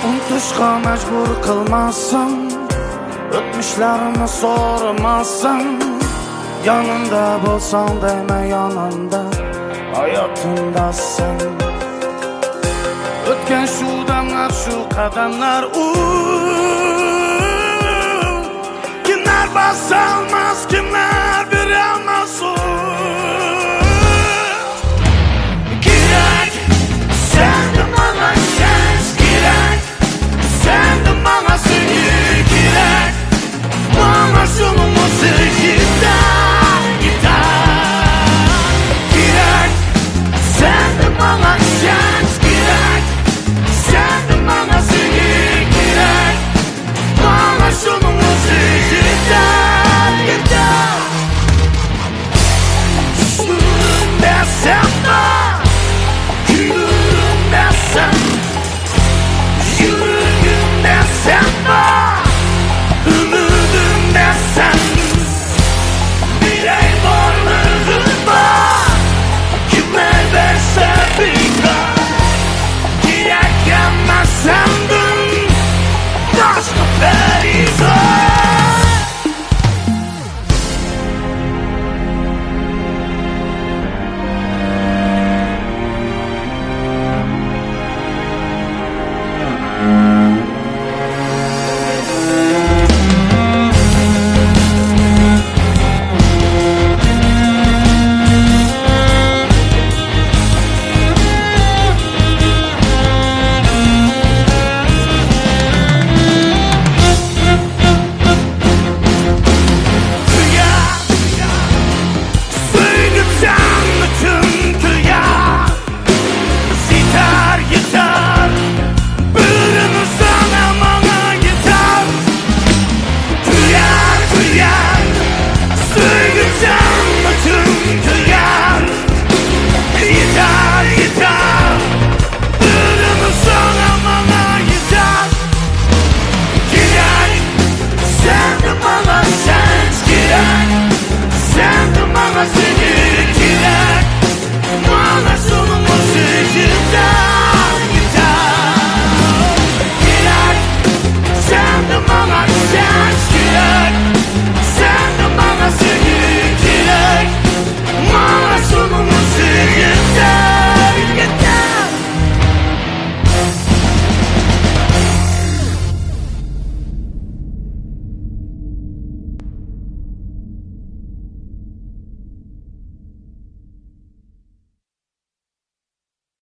Unutuşqa məcbur qılmazsan Ötmüşlərini sormazsan Yanında bolsan demə yanında Hayatında sen. Ötken şu damlar şu kademler Kimler basalmaz kimler almaz